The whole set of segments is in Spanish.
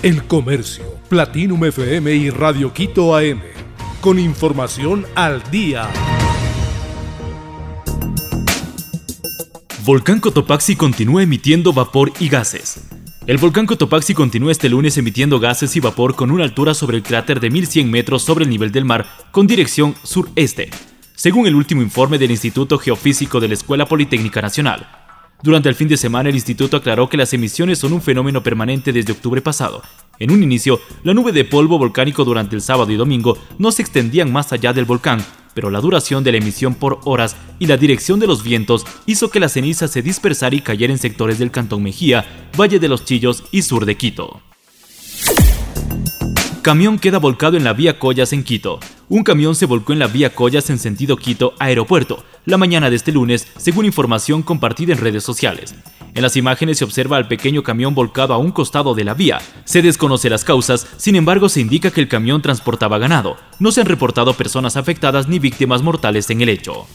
El Comercio, Platinum FM y Radio Quito AM. Con información al día. Volcán Cotopaxi continúa emitiendo vapor y gases. El volcán Cotopaxi continúa este lunes emitiendo gases y vapor con una altura sobre el cráter de 1100 metros sobre el nivel del mar con dirección sureste, según el último informe del Instituto Geofísico de la Escuela Politécnica Nacional. Durante el fin de semana, el instituto aclaró que las emisiones son un fenómeno permanente desde octubre pasado. En un inicio, la nube de polvo volcánico durante el sábado y domingo no se extendían más allá del volcán, pero la duración de la emisión por horas y la dirección de los vientos hizo que la ceniza se dispersara y cayera en sectores del Cantón Mejía, Valle de los Chillos y sur de Quito. Camión queda volcado en la vía Collas en Quito. Un camión se volcó en la vía Collas en sentido Quito Aeropuerto la mañana de este lunes, según información compartida en redes sociales. En las imágenes se observa al pequeño camión volcado a un costado de la vía. Se desconoce las causas, sin embargo se indica que el camión transportaba ganado. No se han reportado personas afectadas ni víctimas mortales en el hecho.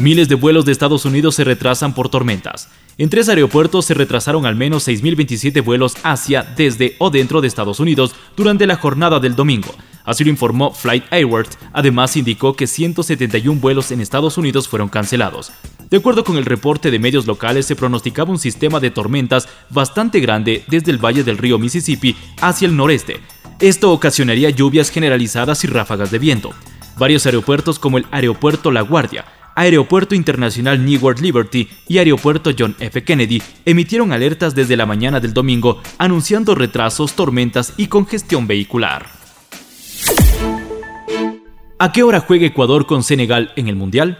Miles de vuelos de Estados Unidos se retrasan por tormentas. En tres aeropuertos se retrasaron al menos 6.027 vuelos hacia, desde o dentro de Estados Unidos durante la jornada del domingo. Así lo informó Flight Airworld. Además, indicó que 171 vuelos en Estados Unidos fueron cancelados. De acuerdo con el reporte de medios locales, se pronosticaba un sistema de tormentas bastante grande desde el valle del río Mississippi hacia el noreste. Esto ocasionaría lluvias generalizadas y ráfagas de viento. Varios aeropuertos como el Aeropuerto La Guardia, Aeropuerto Internacional Newark Liberty y Aeropuerto John F. Kennedy emitieron alertas desde la mañana del domingo anunciando retrasos, tormentas y congestión vehicular. ¿A qué hora juega Ecuador con Senegal en el Mundial?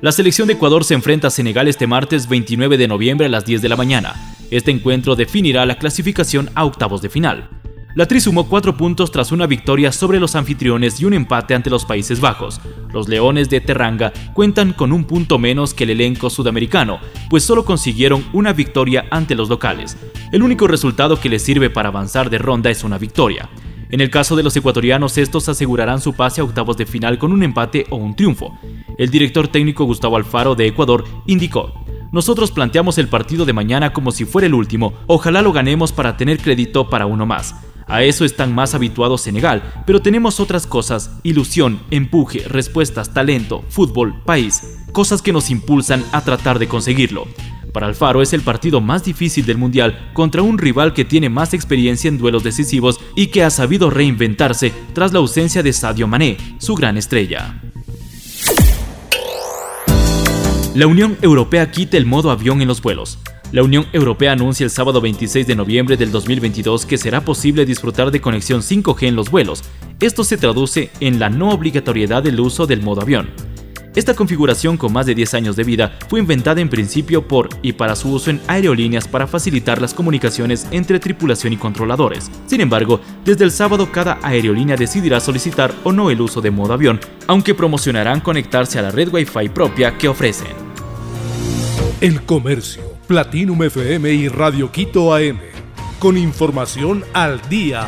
La selección de Ecuador se enfrenta a Senegal este martes 29 de noviembre a las 10 de la mañana. Este encuentro definirá la clasificación a octavos de final. La Tri sumó cuatro puntos tras una victoria sobre los anfitriones y un empate ante los Países Bajos. Los Leones de Terranga cuentan con un punto menos que el elenco sudamericano, pues solo consiguieron una victoria ante los locales. El único resultado que les sirve para avanzar de ronda es una victoria. En el caso de los ecuatorianos, estos asegurarán su pase a octavos de final con un empate o un triunfo. El director técnico Gustavo Alfaro de Ecuador indicó, nosotros planteamos el partido de mañana como si fuera el último, ojalá lo ganemos para tener crédito para uno más. A eso están más habituados Senegal, pero tenemos otras cosas, ilusión, empuje, respuestas, talento, fútbol, país, cosas que nos impulsan a tratar de conseguirlo. Para Alfaro es el partido más difícil del Mundial contra un rival que tiene más experiencia en duelos decisivos y que ha sabido reinventarse tras la ausencia de Sadio Mané, su gran estrella. La Unión Europea quita el modo avión en los vuelos. La Unión Europea anuncia el sábado 26 de noviembre del 2022 que será posible disfrutar de conexión 5G en los vuelos. Esto se traduce en la no obligatoriedad del uso del modo avión. Esta configuración con más de 10 años de vida fue inventada en principio por y para su uso en aerolíneas para facilitar las comunicaciones entre tripulación y controladores. Sin embargo, desde el sábado cada aerolínea decidirá solicitar o no el uso de modo avión, aunque promocionarán conectarse a la red Wi-Fi propia que ofrecen. El comercio Platinum FM y Radio Quito AM. Con información al día.